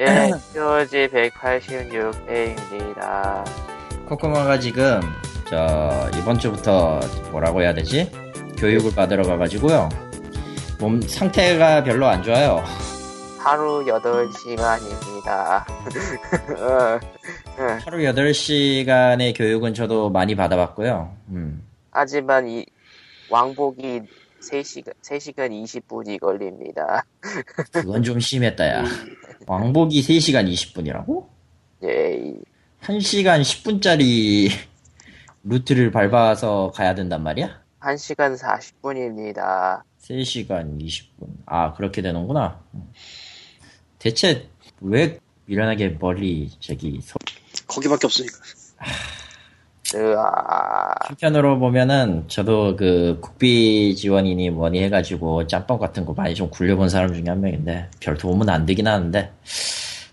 예, POG 186회입니다. 코코마가 지금 저 이번 주부터 뭐라고 해야 되지? 교육을 받으러 가가지고요. 몸 상태가 별로 안 좋아요. 하루 8시간입니다. 어, 하루 8시간의 교육은 저도 많이 받아봤고요. 음. 하지만 이 왕복이 3시간, 3시간 20분이 걸립니다. 그건 좀 심했다, 야. 왕복이 3시간 20분이라고? 예, 이- 1시간 10분짜리 루트를 밟아서 가야 된단 말이야? 1시간 40분입니다. 3시간 20분. 아, 그렇게 되는구나. 대체 왜 미련하게 멀리 저기 서- 거기밖에 없으니까. 으아, 한편으로 보면은 저도 그 국비 지원이니 뭐니 해가지고 짬뽕 같은 거 많이 좀 굴려본 사람 중에 한 명인데 별 도움은 안 되긴 하는데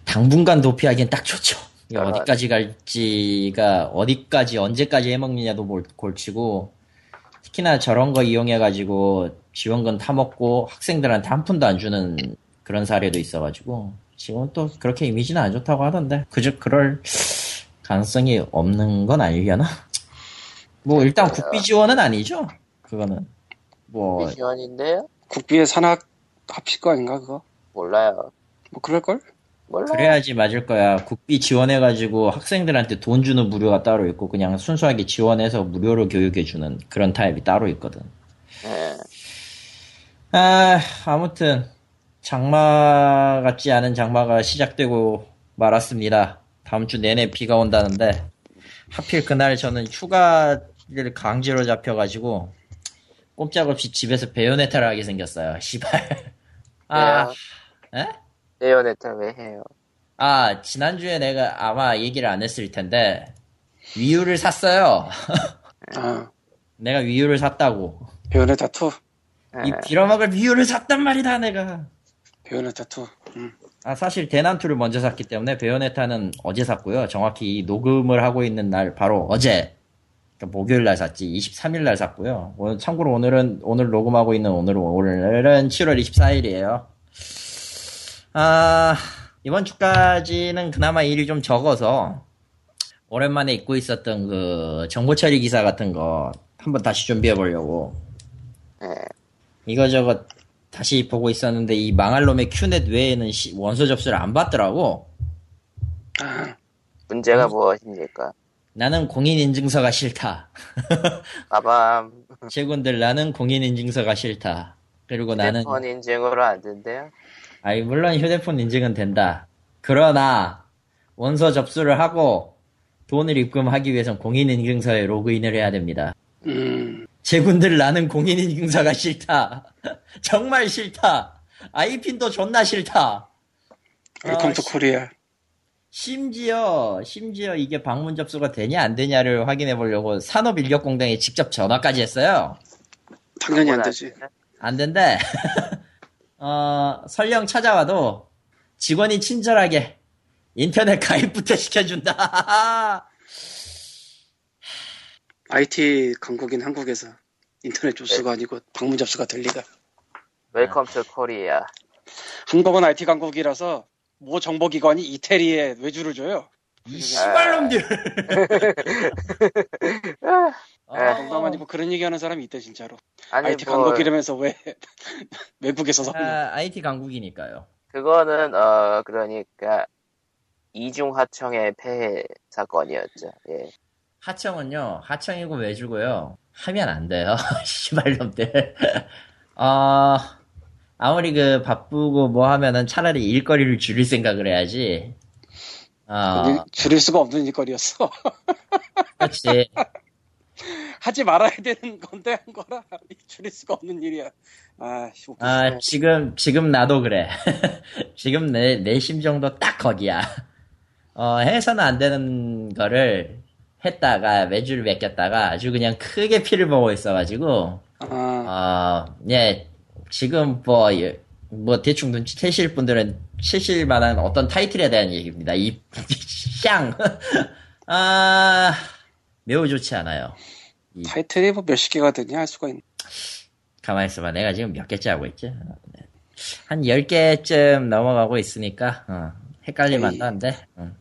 당분간 도피하기엔 딱 좋죠. 아. 어디까지 갈지가 어디까지 언제까지 해먹느냐도 몰- 골치고 특히나 저런 거 이용해가지고 지원금 타먹고 학생들한테 한 푼도 안 주는 그런 사례도 있어가지고 지금은 또 그렇게 이미지는 안 좋다고 하던데 그저 그럴 가능성이 없는 건 아니려나? 뭐 일단 국비 지원은 아니죠. 그거는 뭐 미션인데요? 국비에 산학 합칠 거 아닌가, 그거? 몰라요. 뭐, 그럴 걸? 몰라요. 그래야지 맞을 거야. 국비 지원해가지고 학생들한테 돈 주는 무료가 따로 있고 그냥 순수하게 지원해서 무료로 교육해 주는 그런 타입이 따로 있거든. 예. 아 아무튼 장마 같지 않은 장마가 시작되고 말았습니다. 다음 주 내내 비가 온다는데 하필 그날 저는 휴가를 강제로 잡혀가지고 꼼짝없이 집에서 베요네타를 하게 생겼어요. 시발. 아, 에? 베요네타 왜 해요? 아, 지난주에 내가 아마 얘기를 안 했을 텐데, Wii U를 샀어요. 아, 내가 Wii U를 샀다고. 베요네타 2. 이 예. 빌어먹을 Wii U를 샀단 말이다, 내가. 베요네타 2. 음. 아, 사실 대난투를 먼저 샀기 때문에 베요네타는 어제 샀고요. 정확히 이 녹음을 하고 있는 날 바로 어제. 그러니까 목요일 날 샀지. 23일 날 샀고요. 오늘, 참고로 오늘은, 오늘 녹음하고 있는 오늘은, 오늘은 7월 24일이에요. 아, 이번 주까지는 그나마 일이 좀 적어서, 오랜만에 잊고 있었던 그 정보 처리 기사 같은 거 한번 다시 준비해 보려고. 예. 이거저거 다시 보고 있었는데 이 망할 놈의 큐넷 외에는 시- 원서 접수를 안 받더라고. 아, 문제가 무엇입니까? 나는 공인인증서가 싫다. 빠밤. 제군들 나는 공인인증서가 싫다. 그리고 나는 휴대폰 인증으로 안 된대요? 아이 물론 휴대폰 인증은 된다. 그러나 원서 접수를 하고 돈을 입금하기 위해선 공인인증서에 로그인을 해야 됩니다. 음, 제군들 나는 공인인증서가 싫다. 정말 싫다. 아이핀도 존나 싫다. Welcome to 씨. 코리아. 심지어 심지어 이게 방문 접수가 되냐 안 되냐를 확인해 보려고 산업인력공단에 직접 전화까지 했어요. 당연히 안 되지. 안 된대. 어, 설령 찾아와도 직원이 친절하게 인터넷 가입부터 시켜준다. IT 강국인 한국에서 인터넷 접수가 아니고 방문 접수가 될 리가. Welcome to Korea. 한국은 IT 강국이라서 모 정보기관이 이태리에 외주를 줘요. 이 씨발놈들. 어, 농담 아니고 그런 얘기하는 사람이 있대 진짜로. 아니, IT 뭐, 강국이라면서 왜 외국에서 사 아, IT 강국이니까요. 그거는, 어, 그러니까, 이중하청의 폐해 사건이었죠. 예. 하청은요, 하청이고 외주고요. 하면 안 돼요. 씨발놈들. 어, 아무리 그 바쁘고 뭐 하면은 차라리 일거리를 줄일 생각을 해야지. 어, 일- 줄일 수가 없는 일거리였어. 그렇지. 하지 말아야 되는 건데 한 거라 줄일 수가 없는 일이야. 아. 아, 지금, 지금 나도 그래. 지금 내, 내 심정도 딱 거기야. 어, 해서는 안 되는 거를 했다가, 외주를 맡겼다가 아주 그냥 크게 피를 보고 있어가지고, 아, 어, 예, 지금 뭐, 예, 뭐 대충 눈치채실 분들은 채실 만한 어떤 타이틀에 대한 얘기입니다. 이, 샹! 아, 매우 좋지 않아요. 타이틀이 뭐 몇십 개가 되냐 할 수가 있네. 가만히 있어봐. 내가 지금 몇 개째 하고 있지? 한 10개쯤 넘어가고 있으니까, 어, 헷갈리면 에이. 한다는데. 응.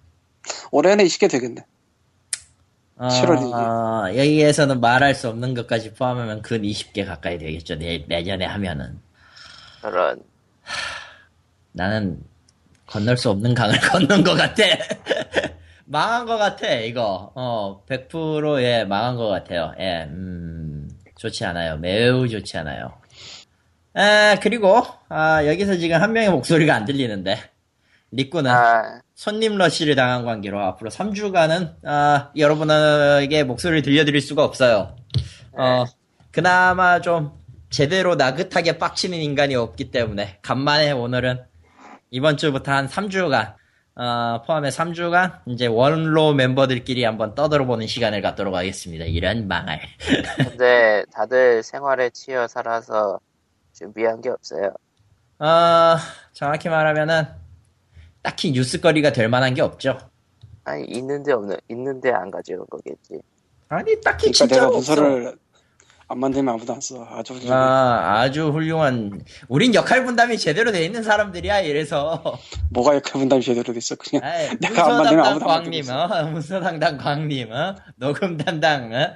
올해는 20개 되겠네. 어, 7월이지. 어, 여기에서는 말할 수 없는 것까지 포함하면 근 20개 가까이 되겠죠. 내, 내년에 하면은. 그런 나는 건널 수 없는 강을 건넌 것 같아. 망한 것 같아, 이거. 어, 100% 예, 망한 것 같아요. 예, 음, 좋지 않아요. 매우 좋지 않아요. 아, 그리고, 아, 여기서 지금 한 명의 목소리가 안 들리는데. 리꾸는 아 손님 러시를 당한 관계로 앞으로 3주간은, 아, 여러분에게 목소리를 들려드릴 수가 없어요. 어, 그나마 좀 제대로 나긋하게 빡치는 인간이 없기 때문에 간만에 오늘은 이번 주부터 한 3주간 어, 포함해 3주간 이제 원로 멤버들끼리 한번 떠들어보는 시간을 갖도록 하겠습니다. 이런 망할. 근데 다들 생활에 치여 살아서 준비한 게 없어요. 어, 정확히 말하면은 딱히 뉴스거리가 될 만한 게 없죠. 아니 있는데 없는 있는데 안 가져온 거겠지. 아니 딱히 그러니까 진짜 내가. 문서를 안 만들면 아무도 안 써. 아주 훌륭해. 아, 아주 훌륭한. 우린 역할 분담이 제대로 돼 있는 사람들이야. 이래서. 뭐가 역할 분담이 제대로 됐어. 그냥 아이, 내가 안 문서 만들면 담당 아무도 안 광님, 만들겠어. 어? 문서 담당 광님, 어? 녹음 담당, 어?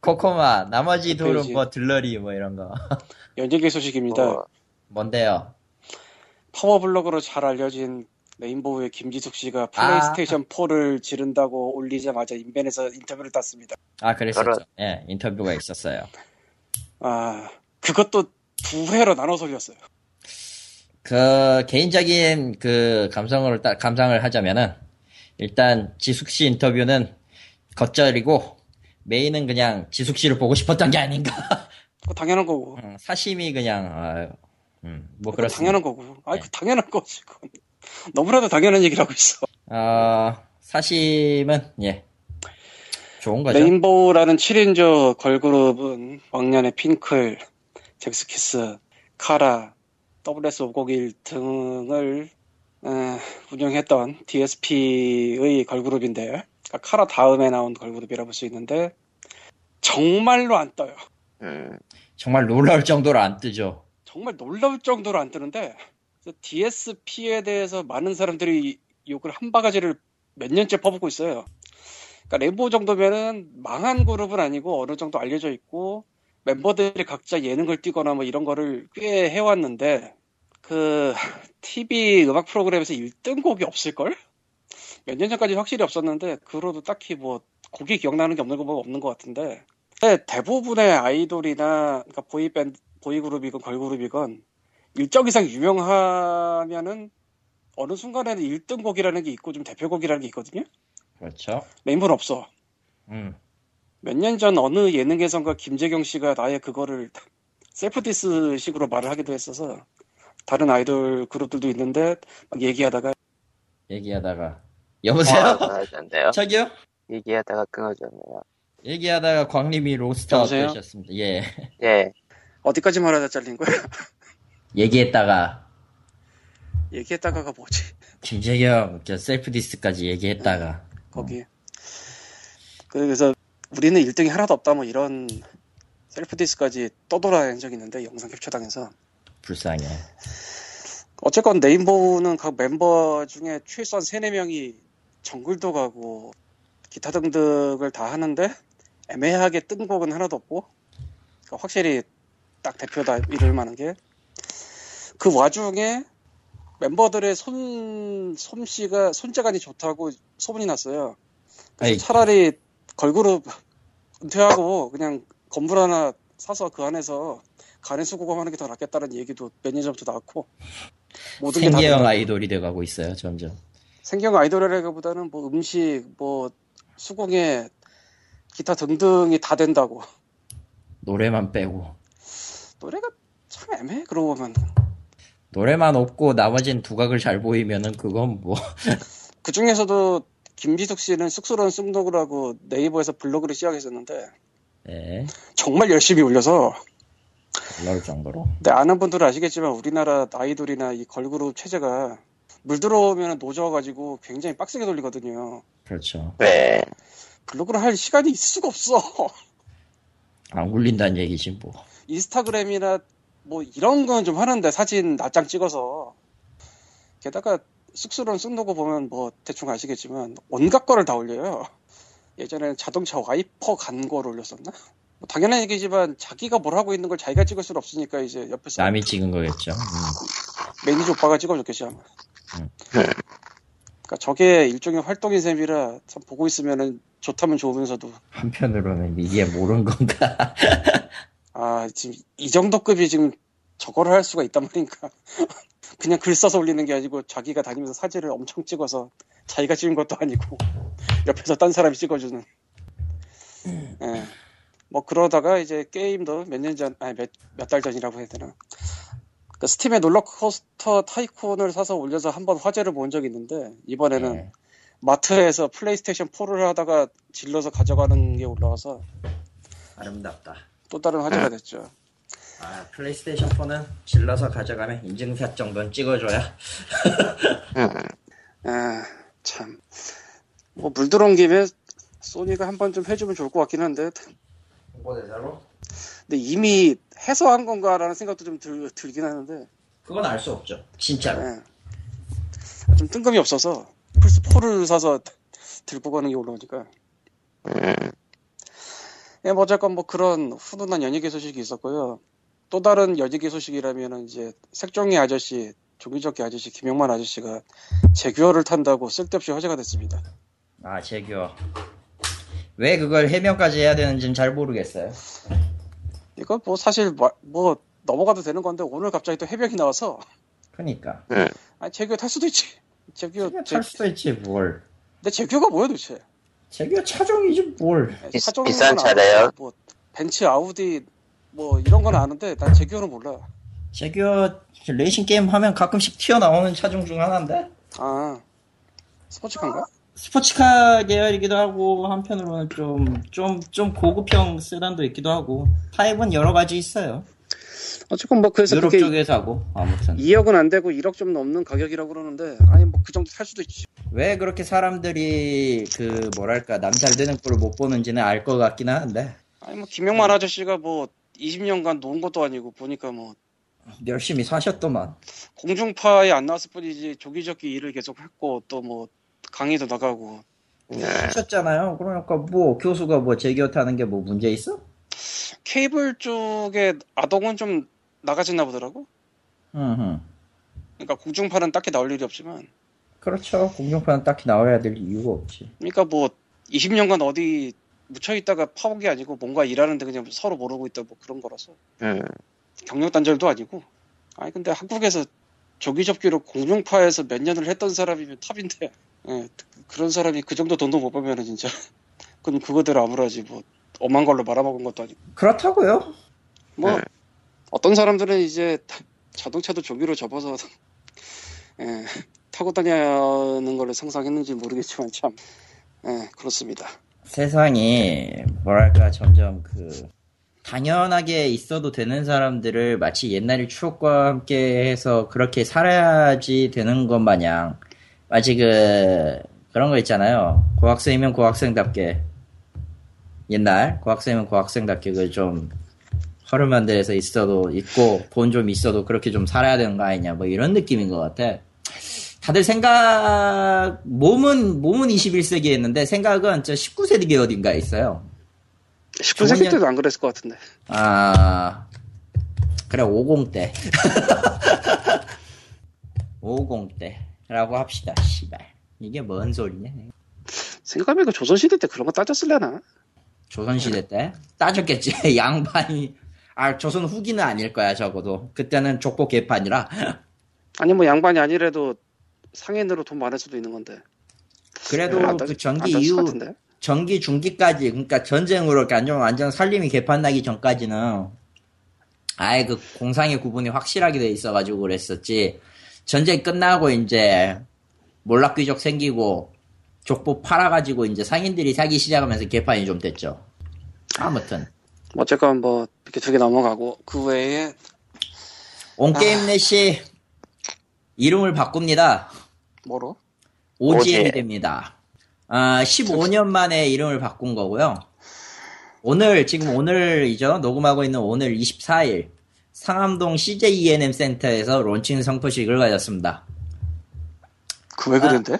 코코마, 나머지 둘은 그래야지. 뭐 들러리, 뭐 이런 거. 연예계 소식입니다. 뭐, 뭔데요? 파워블로그로 잘 알려진 레인보우의 김지숙 씨가 아. 플레이스테이션 4를 지른다고 올리자마자 인벤에서 인터뷰를 땄습니다. 아, 그랬었죠. 예, 인터뷰가 있었어요. 아, 그것도 두 회로 나눠서 올렸어요. 그, 개인적인 그 감성을, 따- 감상을 하자면은, 일단, 지숙 씨 인터뷰는 겉절이고, 메인은 그냥 지숙 씨를 보고 싶었던 게 아닌가. 그거 당연한 거고. 음, 사심이 그냥, 아유, 음, 뭐 그렇습니다. 당연한 거고. 아이, 네. 그 당연한 거지. 그건. 너무나도 당연한 얘기를 하고 있어. 어, 사심은, 예. 좋은 거죠. 레인보우라는 7인조 걸그룹은 왕년에 핑클, 젝스키스, 카라, SS501 등을 에, 운영했던 DSP의 걸그룹인데 그러니까 카라 다음에 나온 걸그룹이라 볼 수 있는데 정말로 안 떠요. 음, 정말 놀라울 정도로 안 뜨죠. 정말 놀라울 정도로 안 뜨는데 DSP에 대해서 많은 사람들이 욕을 한 바가지를 몇 년째 퍼붓고 있어요. 그러니까 레인보우 정도면은 망한 그룹은 아니고 어느 정도 알려져 있고 멤버들이 각자 예능을 띄거나 뭐 이런 거를 꽤 해왔는데 그 TV 음악 프로그램에서 1등 곡이 없을걸? 몇 년 전까지 확실히 없었는데 그로도 딱히 뭐 곡이 기억나는 게 없는 거 보면 없는 것 같은데 근데 대부분의 아이돌이나 그러니까 보이밴드 보이그룹이건 걸그룹이건 일정 이상 유명하면은 어느 순간에는 1등 곡이라는 게 있고 좀 대표곡이라는 게 있거든요. 그렇죠. 메인보는 없어. 음. 몇 년 전 어느 예능에선가 김재경 씨가 나의 그거를 self diss 식으로 말을 하기도 했어서 다른 아이돌 그룹들도 있는데 막 얘기하다가 얘기하다가. 여보세요? 아. 저기요? 얘기하다가 끊어졌네요. 얘기하다가 광님이 lost 되셨습니다. 예. 예, 어디까지 말하다 잘린 거야? 얘기했다가, 얘기했다가가 뭐지? 김재경, 저 self diss까지 얘기했다가. 거기. 그래서 우리는 1등이 하나도 없다 뭐 이런 셀프 디스까지 떠돌아다닌 적이 있는데 영상 캡처당해서 불쌍해. 어쨌건 네임보우는 각 멤버 중에 최소한 3, 4명이 정글도 가고 기타 등등을 다 하는데 애매하게 뜬 곡은 하나도 없고 그러니까 확실히 딱 대표다 이럴 만한 게 그 와중에 멤버들의 손 솜씨가 손재간이 좋다고 소문이 났어요. 아이. 차라리 걸그룹 은퇴하고 그냥 건물 하나 사서 그 안에서 간의 수고감하는 게 더 낫겠다는 얘기도 몇 년 전부터 나왔고 모든 게다 생계형. 아이돌이 돼가고 있어요, 점점. 생경 아이돌이라기보다는 뭐 음식, 뭐 수공예, 기타 등등이 다 된다고. 노래만 빼고. 노래가 참 애매해 그러고 보면. 노래만 없고 나머진 두각을 잘 보이면은 그건 뭐. 그 중에서도 김지숙 씨는 쑥스러운 하고 네이버에서 블로그를 시작했었는데 예. 정말 열심히 올려서 놀라울 정도로. 근데 아는 분들은 아시겠지만 우리나라 아이돌이나 이 걸그룹 체제가 물 들어오면 노져가지고 굉장히 빡세게 돌리거든요. 그렇죠. 네. 블로그를 할 시간이 있을 수가 없어. 안 굴린다는 얘기지, 뭐. 인스타그램이나 뭐 이런 건 좀 하는데 사진 낱장 찍어서 게다가 쑥스러운 쑥로그 보면 뭐 대충 아시겠지만 온갖 거를 다 올려요. 예전에는 자동차 와이퍼 간 거를 올렸었나? 뭐 당연한 얘기지만 자기가 뭘 하고 있는 걸 자기가 찍을 수는 없으니까 이제 옆에서 남이 찍은 거겠죠. 음. 매니저 오빠가 찍어줬겠지 아마. 음. 그러니까 저게 일종의 활동인 셈이라 참 보고 있으면은 좋다면 좋으면서도 한편으로는 이게 모르는 건가? 아 지금 이 정도 급이 지금 저거를 할 수가 있단 말인가? 그냥 글 써서 올리는 게 아니고 자기가 다니면서 사진을 엄청 찍어서 자기가 찍은 것도 아니고 옆에서 딴 사람이 찍어주는. 예. 뭐 그러다가 이제 게임도 몇 년 전, 아니 몇몇 달 전이라고 해야 되나? 그 스팀에 롤러코스터 타이쿤을 사서 올려서 한번 화제를 본 적이 있는데 이번에는 네. 마트에서 플레이스테이션 4를 하다가 질러서 가져가는 게 올라와서 아름답다. 또 다른 화제가 됐죠. 아, 플레이스테이션 4는 질러서 가져가면 인증샷 정도는 찍어줘야. 아, 참. 뭐, 물 들어온 김에 소니가 한 번 좀 해주면 좋을 것 같긴 한데, 홍보대사로? 근데 이미 해서 한 건가라는 생각도 좀 들, 들긴 하는데, 그건 알 수 없죠. 진짜로. 예. 좀 뜬금이 없어서, 플스4를 사서 들고 가는 게 올라오니까. 예, 뭐, 어쨌건 뭐 그런 훈훈한 연예계 소식이 있었고요. 또 다른 연예계 소식이라면 이제 색종이 아저씨, 조기적기 아저씨, 김영만 아저씨가 제규어를 탄다고 쓸데없이 화제가 됐습니다. 아, 재규어. 왜 그걸 해명까지 해야 되는지는 잘 모르겠어요. 이거 뭐 사실 마- 뭐 넘어가도 되는 건데 오늘 갑자기 또 해명이 나와서 그니까. 아 재규어 탈 수도 있지. 제규어 재규어 제, 탈 수도 있지, 뭘. 근데 재규어가 뭐야 도대체? 재규어 차종이지, 뭘. 비- 차종인 비싼 건 차래요? 뭐 벤츠, 아우디 뭐 이런 건 아는데 난 재규어는 몰라. 재규어 레이싱 게임 하면 가끔씩 튀어나오는 차종 중 하나인데? 아 스포츠카인가? 스포츠카 계열이기도 하고, 한편으로는 좀, 좀, 좀 고급형 세단도 있기도 하고, 타입은 여러 가지 있어요. 어쨌건 뭐 그래서 유럽 쪽에서 하고, 아무튼. 2억은 안 되고 1억 좀 넘는 가격이라고 그러는데 아니 뭐 그 정도 살 수도 있지. 왜 그렇게 사람들이 그 뭐랄까 남잘 되는 꼴을 못 보는지는 알 것 같긴 하는데 아니 뭐 김영만 아저씨가 뭐 20년간 놓은 것도 아니고 보니까 뭐 열심히 사셨더만 공중파에 안 나왔을 뿐이지 조기적기 일을 계속 했고 또 뭐 강의도 나가고 하셨잖아요 그러니까 뭐 교수가 뭐 제기어 타는 게 뭐 문제 있어? 케이블 쪽에 아동은 좀 나가지나 보더라고. 응 그러니까 공중파는 딱히 나올 일이 없지만, 그렇죠. 공중파는 딱히 나와야 될 이유가 없지. 그러니까 뭐 20년간 어디 묻혀 있다가 파온 게 아니고 뭔가 일하는데 그냥 서로 모르고 있다 뭐 그런 거라서. 음. 경력 단절도 아니고. 아니 근데 한국에서 조기 접기로 공중파에서 몇 년을 했던 사람이면 탑인데, 예, 그런 사람이 그 정도 돈도 못 벌면은 진짜. 그럼 그거대로 아무라지 뭐 엄한 걸로 말아먹은 것도 아니고. 그렇다고요 뭐 네. 어떤 사람들은 이제 타- 자동차도 조기로 접어서 예, 타고 다니는 걸로 상상했는지 모르겠지만 참 예, 그렇습니다. 세상이 뭐랄까 점점 그 당연하게 있어도 되는 사람들을 마치 옛날의 추억과 함께 해서 그렇게 살아야지 되는 것 마냥 마치 그 그런 거 있잖아요 고학생이면 고학생답게 옛날 고학생이면 고학생답게 그좀 허름한 데에서 있어도 있고 돈 좀 있어도 그렇게 좀 살아야 되는 거 아니냐 뭐 이런 느낌인 것 같아. 다들 생각 몸은 몸은 21세기에 있는데 생각은 저 19세기 어딘가 에 있어요. 19세기 좋은 때도 안 그랬을 것 같은데. 아 그래 50대. 50대라고 합시다 씨발. 이게 뭔 소리냐? 생각해보니까 조선시대 때 그런 거 따졌을려나? 조선시대 때 따졌겠지 양반이 아 조선 후기는 아닐 거야 적어도 그때는 족보 개판이라 아니 뭐 양반이 아니래도 상인으로 돈 많을 수도 있는 건데. 그래도 안 따- 그안 전기 이후 같은데. 전기 중기까지 그러니까 전쟁으로 이렇게 완전 완전 살림이 개판나기 전까지는 아예 그 공상의 구분이 확실하게 돼 있어가지고 그랬었지 전쟁 끝나고 이제 몰락귀족 생기고 족보 팔아가지고 이제 상인들이 사기 시작하면서 개판이 좀 됐죠. 아무튼 뭐 어쨌건 뭐 이렇게 두 개 넘어가고 그 외에 온게임넷이 이름을 바꿉니다. 뭐로? OGM이 OGM. 됩니다. 아, 15년 만에 이름을 바꾼 거고요. 오늘, 지금 오늘이죠. 녹음하고 있는 오늘 24일, 상암동 CJ ENM 센터에서 론칭 성포식을 가졌습니다. 왜 그런데?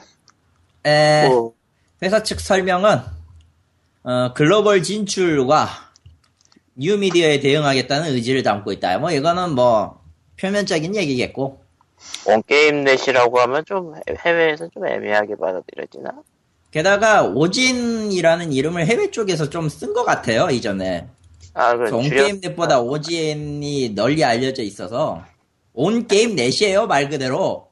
에, 뭐, 회사 측 설명은 어, 글로벌 진출과 뉴미디어에 대응하겠다는 의지를 담고 있다. 뭐 이거는 뭐 표면적인 얘기겠고 온게임 넷이라고 하면 좀 해- 해외에서 좀 애매하게 받아들여지나? 게다가 오진이라는 이름을 해외 쪽에서 좀 쓴 것 같아요 이전에 아, 그 온게임 넷보다 오진이 널리 알려져 있어서 온게임 넷이에요 말 그대로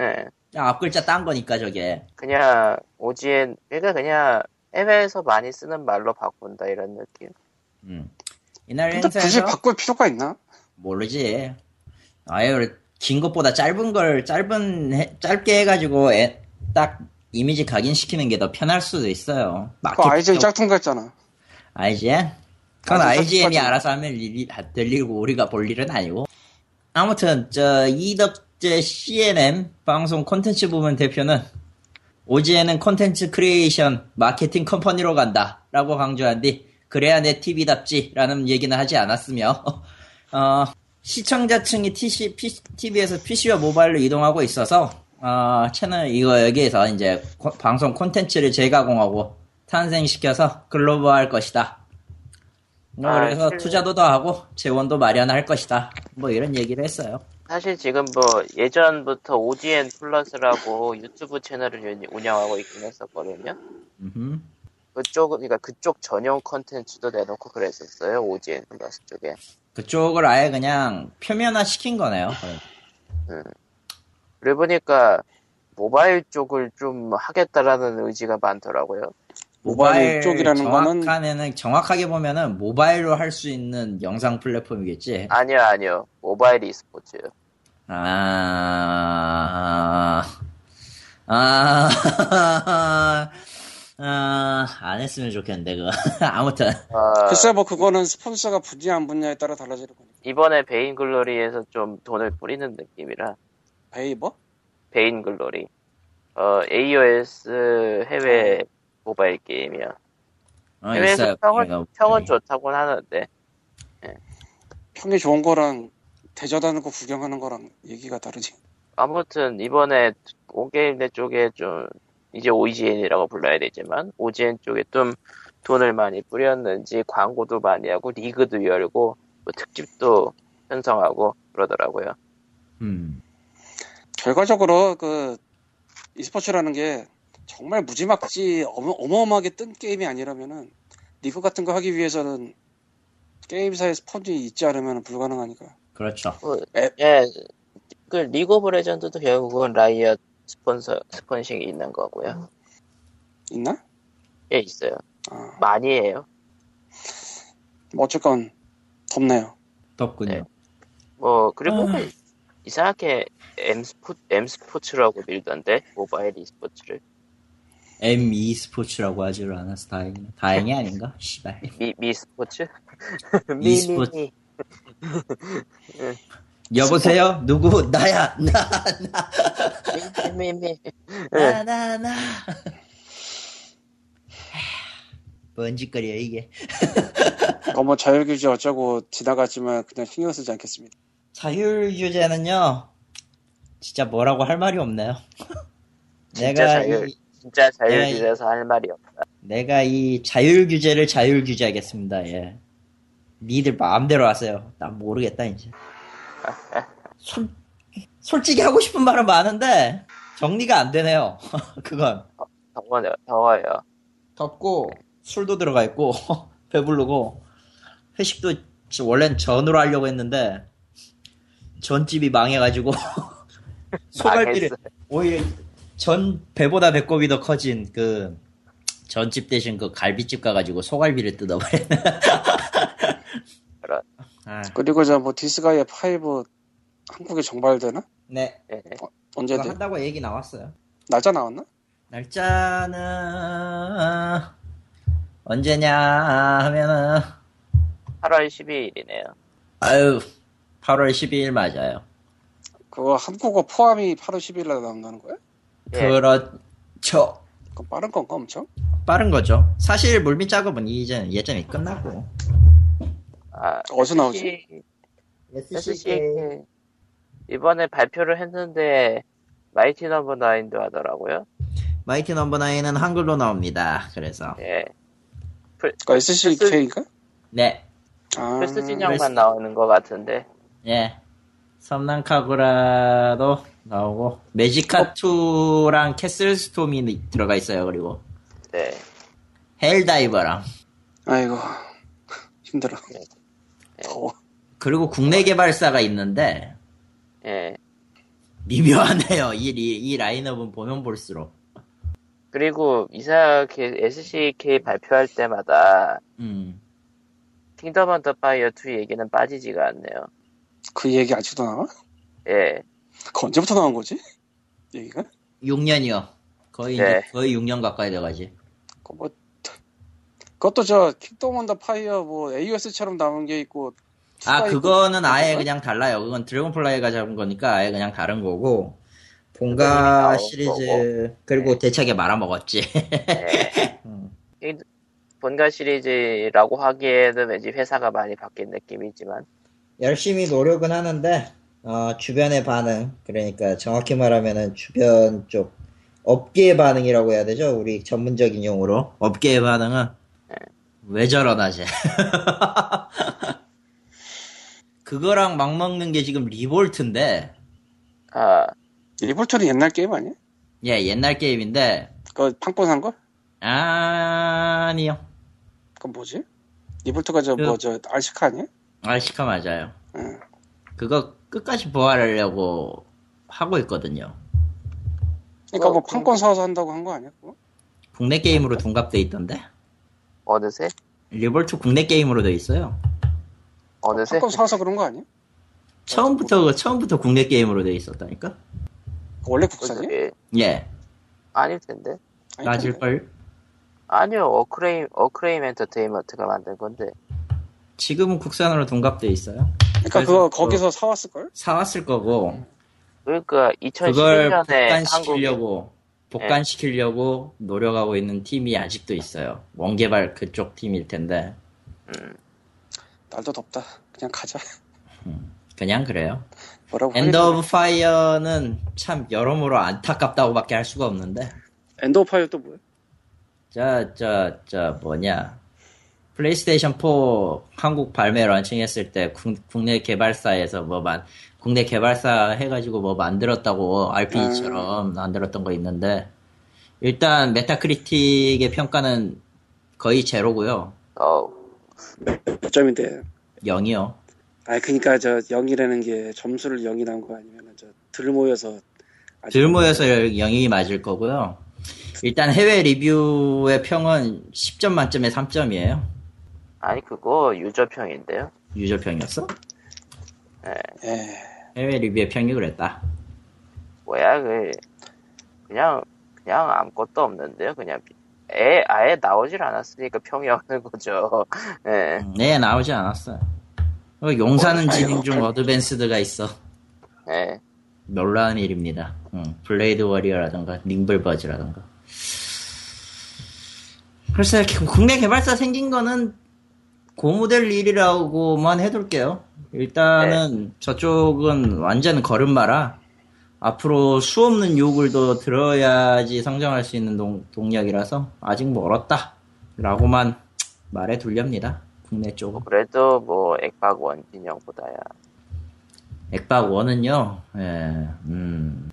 예. 그냥 앞글자 딴 거니까 저게 그냥 오지엔 그러니까 그냥 해외에서 많이 쓰는 말로 바꾼다 이런 느낌. 음. 이날 근데 굳이 행사에서 바꿀 필요가 있나? 모르지. 아유, 긴 것보다 짧은 걸, 짧은, 해- 짧게 해가지고, 애- 딱, 이미지 각인시키는 게 더 편할 수도 있어요. 그거 마케팅. IJ 짝퉁 같잖아. IGN? 그건 IGN이. 알아서 하면 일이, 될 일이고, 우리가 볼 일은 아니고. 아무튼, 저, 이덕 재 CNM 방송 콘텐츠 부문 대표는, 오지에는 콘텐츠 크리에이션 마케팅 컴퍼니로 간다. 라고 강조한 뒤, 그래야 내 TV답지. 라는 얘기는 하지 않았으며, 어, 시청자층이 TC, TV에서 PC와 모바일로 이동하고 있어서, 어, 채널, 이거 여기에서 이제 코- 방송 콘텐츠를 재가공하고 탄생시켜서 글로벌할 것이다. 어, 아, 그래서 실- 투자도 더 하고 재원도 마련할 것이다. 뭐 이런 얘기를 했어요. 사실 지금 뭐 예전부터 OGN 플러스라고 유튜브 채널을 운- 운영하고 있긴 했었거든요. 음흠. 그쪽 그러니까 그쪽 전용 컨텐츠도 내놓고 그랬었어요. OGN 플러스 쪽에. 그쪽을 아예 그냥 표면화 시킨 거네요. 그래 보니까 모바일 쪽을 좀 하겠다라는 의지가 많더라고요. 모바일 쪽이라는 거는- 정확하게는 정확하게 보면은 모바일로 할 수 있는 영상 플랫폼이겠지. 아니요, 아니요. 모바일 e스포츠요. 아, 아, 아, 안 했으면 좋겠는데, 그거. 아무튼. 어, 글쎄 뭐 그거는 스폰서가 붙냐 안 붙냐에 따라 달라지는 거니까. 이번에 베인 글로리에서 좀 돈을 뿌리는 느낌이라 베이버? 베인 글로리. 어, AOS 해외 모바일 게임이야. 어, 해외에서 있어요. 평은. 평은 좋다곤 하는데 평이 좋은 거랑 대저다는 거 구경하는 거랑 얘기가 다르지. 아무튼 이번에 온게임넷 쪽에 좀 이제 OGN이라고 불러야 되지만 OGN 쪽에 좀 돈을 많이 뿌렸는지 광고도 많이 하고 리그도 열고 뭐 특집도 편성하고 그러더라고요. 음. 결과적으로 그 e스포츠라는 게 정말 무지막지 어마, 어마어마하게 뜬 게임이 아니라면은 리그 같은 거 하기 위해서는 게임사의 스폰이 있지 않으면 불가능하니까. 그렇죠. 뭐, 앱. 예, 그 리그 오브 레전드도 결국은 라이엇 스폰서 스폰싱이 있는 거고요. 있나? 예, 있어요. 아, 많이 해요. 뭐 어쨌건 덥네요. 덥군요. 네. 뭐 그리고 아. 이상하게 M 스포 M 스포츠라고 밀던데 모바일 e스포츠를 M2 스포츠라고 하지를 않아서 다행이네. 다행이 아닌가? 씨발. 미, 미 스포츠? 미, 여보세요? 누구? 나야, 나, 나. 미, 미, 미. 나, 나, 나. 뭔 짓거리야, 이게. 그거 뭐 자율규제 어쩌고 지나갔지만 그냥 신경 쓰지 않겠습니다. 자율규제는요, 진짜 뭐라고 할 말이 없네요. 진짜 내가 자율. 이, 진짜 예, 자율주의라서 할 말이 없다. 내가 이 자율규제를 자율규제하겠습니다, 예. 니들 마음대로 하세요. 난 모르겠다, 이제. 솔, 솔직히 하고 싶은 말은 많은데, 정리가 안 되네요. 그건. 더워요. 더워요. 덥고, 술도 들어가 있고, 배부르고, 회식도 저- 원래는 전으로 하려고 했는데, 전집이 망해가지고, 소갈비를. 오히려 전, 배보다 배꼽이 더 커진 그, 전집 대신 그 갈비집 가가지고 소갈비를 뜯어버렸네. 아, 그리고 저 뭐 디스가이아 5 한국에 정발되나? 네. 예. 언제 돼? 한다고 얘기 나왔어요. 날짜 나왔나? 날짜는, 언제냐 하면은, 8월 12일이네요. 아유, 8월 12일 맞아요. 그거 한국어 포함이 8월 10일 날 나온다는 거야? 예. 그렇죠. 그럼 빠른 건가 엄청? 빠른 거죠. 사실 물밑 작업은 이제 예전에 끝났고. 아, 어디서 나오지? SC, SC 이번에 발표를 했는데 마이티 넘버 나인도 하더라고요. 마이티 넘버 나인은 한글로 나옵니다. 그래서 예. 그러니까 SCK인가? 네, 아, 플스 진영만 나오는 것 같은데. 예. 섬란 카구라도 나오고 매지카 2랑 캐슬 스톰이 들어가 있어요. 그리고 네. 헬다이버랑 아이고 힘들어. 네. 더워. 그리고 국내 개발사가 있는데 예. 미묘하네요. 이, 리- 이 라인업은 보면 볼수록. 그리고 이상하게 SCK 발표할 때마다 음. 킹덤 언더 파이어 2 얘기는 빠지지가 않네요. 그 얘기 아직도 나와? 예. 그 언제부터 나온 거지? 얘기가? 6년이요. 거의 이제 네. 거의 6년 가까이 돼가지. 그 뭐, 그것도 저 킹덤 언더 파이어 뭐 AOS처럼 나온 게 있고 아 그거는 있고, 아예 그런가? 그냥 달라요. 그건 드래곤플라이가 잡은 거니까 아예 그냥 다른 거고. 본가 시리즈 그리고 대차게 말아먹었지. 예. 음. 본가 시리즈라고 하기에는 왠지 회사가 많이 바뀐 느낌이지만 열심히 노력은 하는데 어, 주변의 반응 그러니까 정확히 말하면은 주변 쪽 업계의 반응이라고 해야 되죠 우리 전문적인 용어로 업계의 반응은 왜 저러나 쟤 그거랑 맞먹는 게 지금 리볼트인데 아 리볼트는 옛날 게임 아니야? 예 옛날 게임인데 그 팡뻔한 거? 아니요 그건 뭐지? 리볼트가 저 그- 뭐 저 RC카 아니야? RC카 맞아요 응. 그거 끝까지 부활하려고 하고 있거든요 그러니까 어, 뭐 그- 판권 사와서 한다고 한 거 아니야? 그거? 국내 게임으로 둔갑돼 있던데 어느새 리볼트 국내 게임으로 돼 있어요 어느새 판권 사와서 그런 거 아니야? 처음부터 처음부터 국내 게임으로 돼 있었다니까. 원래 국산이야? 예. 예, 아닐 텐데 아닐 맞을 텐데. 걸. 아니요 어크레임 어크레임 엔터테인먼트가 만든 건데 지금은 국산으로 둔갑돼 있어요. 그러니까 그거 그- 거기서 사왔을 걸? 사왔을 거고 그러니까 그걸 2011년에 한국에 복간시키려고 노력하고 있는 팀이 아직도 있어요. 원개발 그쪽 팀일 텐데 음, 날도 덥다. 그냥 가자. 그냥 그래요. 하겠냐. 오브 파이어는 참 여러모로 안타깝다고밖에 할 수가 없는데 엔더 오브 파이어 또 뭐야? 저 저 저 뭐냐 플레이스테이션 4 한국 발매 런칭했을 때 국, 국내 개발사에서 뭐 만, 국내 개발사 해가지고 뭐 만들었다고 RPG처럼 만들었던 거 있는데 일단 메타크리틱의 평가는 거의 제로고요. 어, 몇 점인데? 0이요. 아, 그니까 저 0이라는 게 점수를 0이 나온 거 아니면 저 들 모여서 아직 들 모여서 0이 맞을 거고요. 일단 해외 리뷰의 평은 10점 만점에 3점이에요 아니 그거 유저평인데요. 유저평이었어? 예. 해외 리뷰의 평이 그랬다 뭐야 그 그냥 그냥 아무것도 없는데요. 그냥 애 아예 나오질 않았으니까 평이 없는 거죠. 예. 네, 나오지 않았어요. 어, 용사는 진행 중 어드밴스드가 있어. 예. 놀라운 일입니다. 응, 블레이드 워리어라던가, 닝블버즈라던가. 글쎄, 국내 개발사 생긴 거는 고무될 일이라고만 해둘게요. 일단은 저쪽은 완전 걸음마라 앞으로 수 없는 욕을 더 들어야지 성장할 수 있는 동, 동력이라서 아직 멀었다. 라고만 말해 둘렵니다. 국내 쪽은. 그래도 뭐 액박 원 진영보다야. 액박 원은요, 예, 음,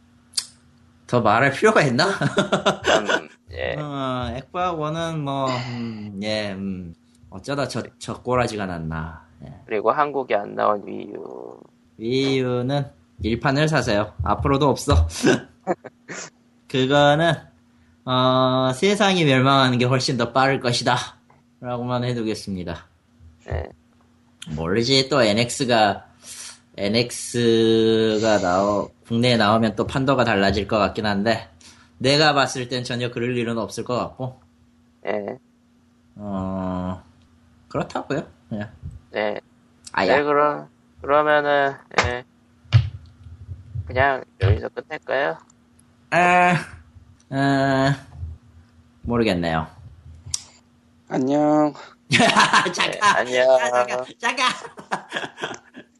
더 말할 필요가 있나? 음, 예. 어, 액박 원은 뭐, 음, 예, 음, 어쩌다 저, 저 꼬라지가 났나. 예. 그리고 한국에 안 나온 위유. 위유는 일판을 사세요. 앞으로도 없어. 그거는, 어, 세상이 멸망하는 게 훨씬 더 빠를 것이다. 라고만 해두겠습니다. 예. 모르지 또 NX가 NX가 나오 국내에 나오면 또 판도가 달라질 것 같긴 한데 내가 봤을 땐 전혀 그럴 일은 없을 것 같고 예. 어 그렇다고요 그냥 네. 아야 네, 그럼, 그러면은, 예. 그냥 여기서 끝낼까요? 아, 아 모르겠네요 안녕. 잠깐 네, 안녕. 잠깐 잠깐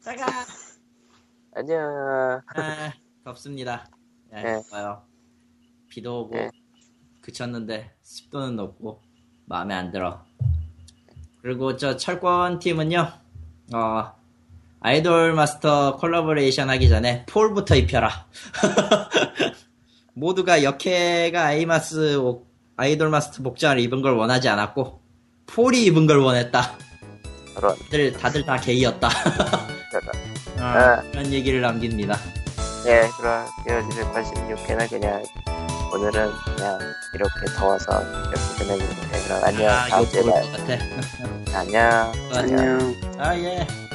잠깐 안녕. 아, 덥습니다 네, 네. 좋아요. 비도 오고 네. 그쳤는데 습도는 높고 마음에 안 들어. 그리고 저 철권 팀은요. 어, 아이돌 마스터 콜라보레이션 하기 전에 폴부터 입혀라. 모두가 역해가 아이마스 옥- 아이돌 마스터 복장을 입은 걸 원하지 않았고 폴이 입은 걸 원했다. 그런 다들 다들 다 게이였다. 그런. 아, 그런 얘기를 남깁니다. 예, 그럼 1월 286회는 그냥 오늘은 그냥 이렇게 더워서 이렇게 끝내겠는데 그럼 안녕 아, 다음 주에 봐요. 안녕 안녕. 아, 예.